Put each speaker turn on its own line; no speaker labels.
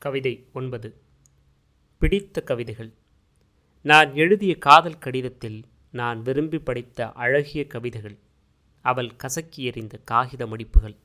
கவிதை ஒன்பது. பிடித்த கவிதைகள். நான் எழுதிய காதல் கடிதத்தில் நான் விரும்பி படித்த அழகிய கவிதைகள். அவள் கசக்கி எறிந்த காகித மடிப்புகள்.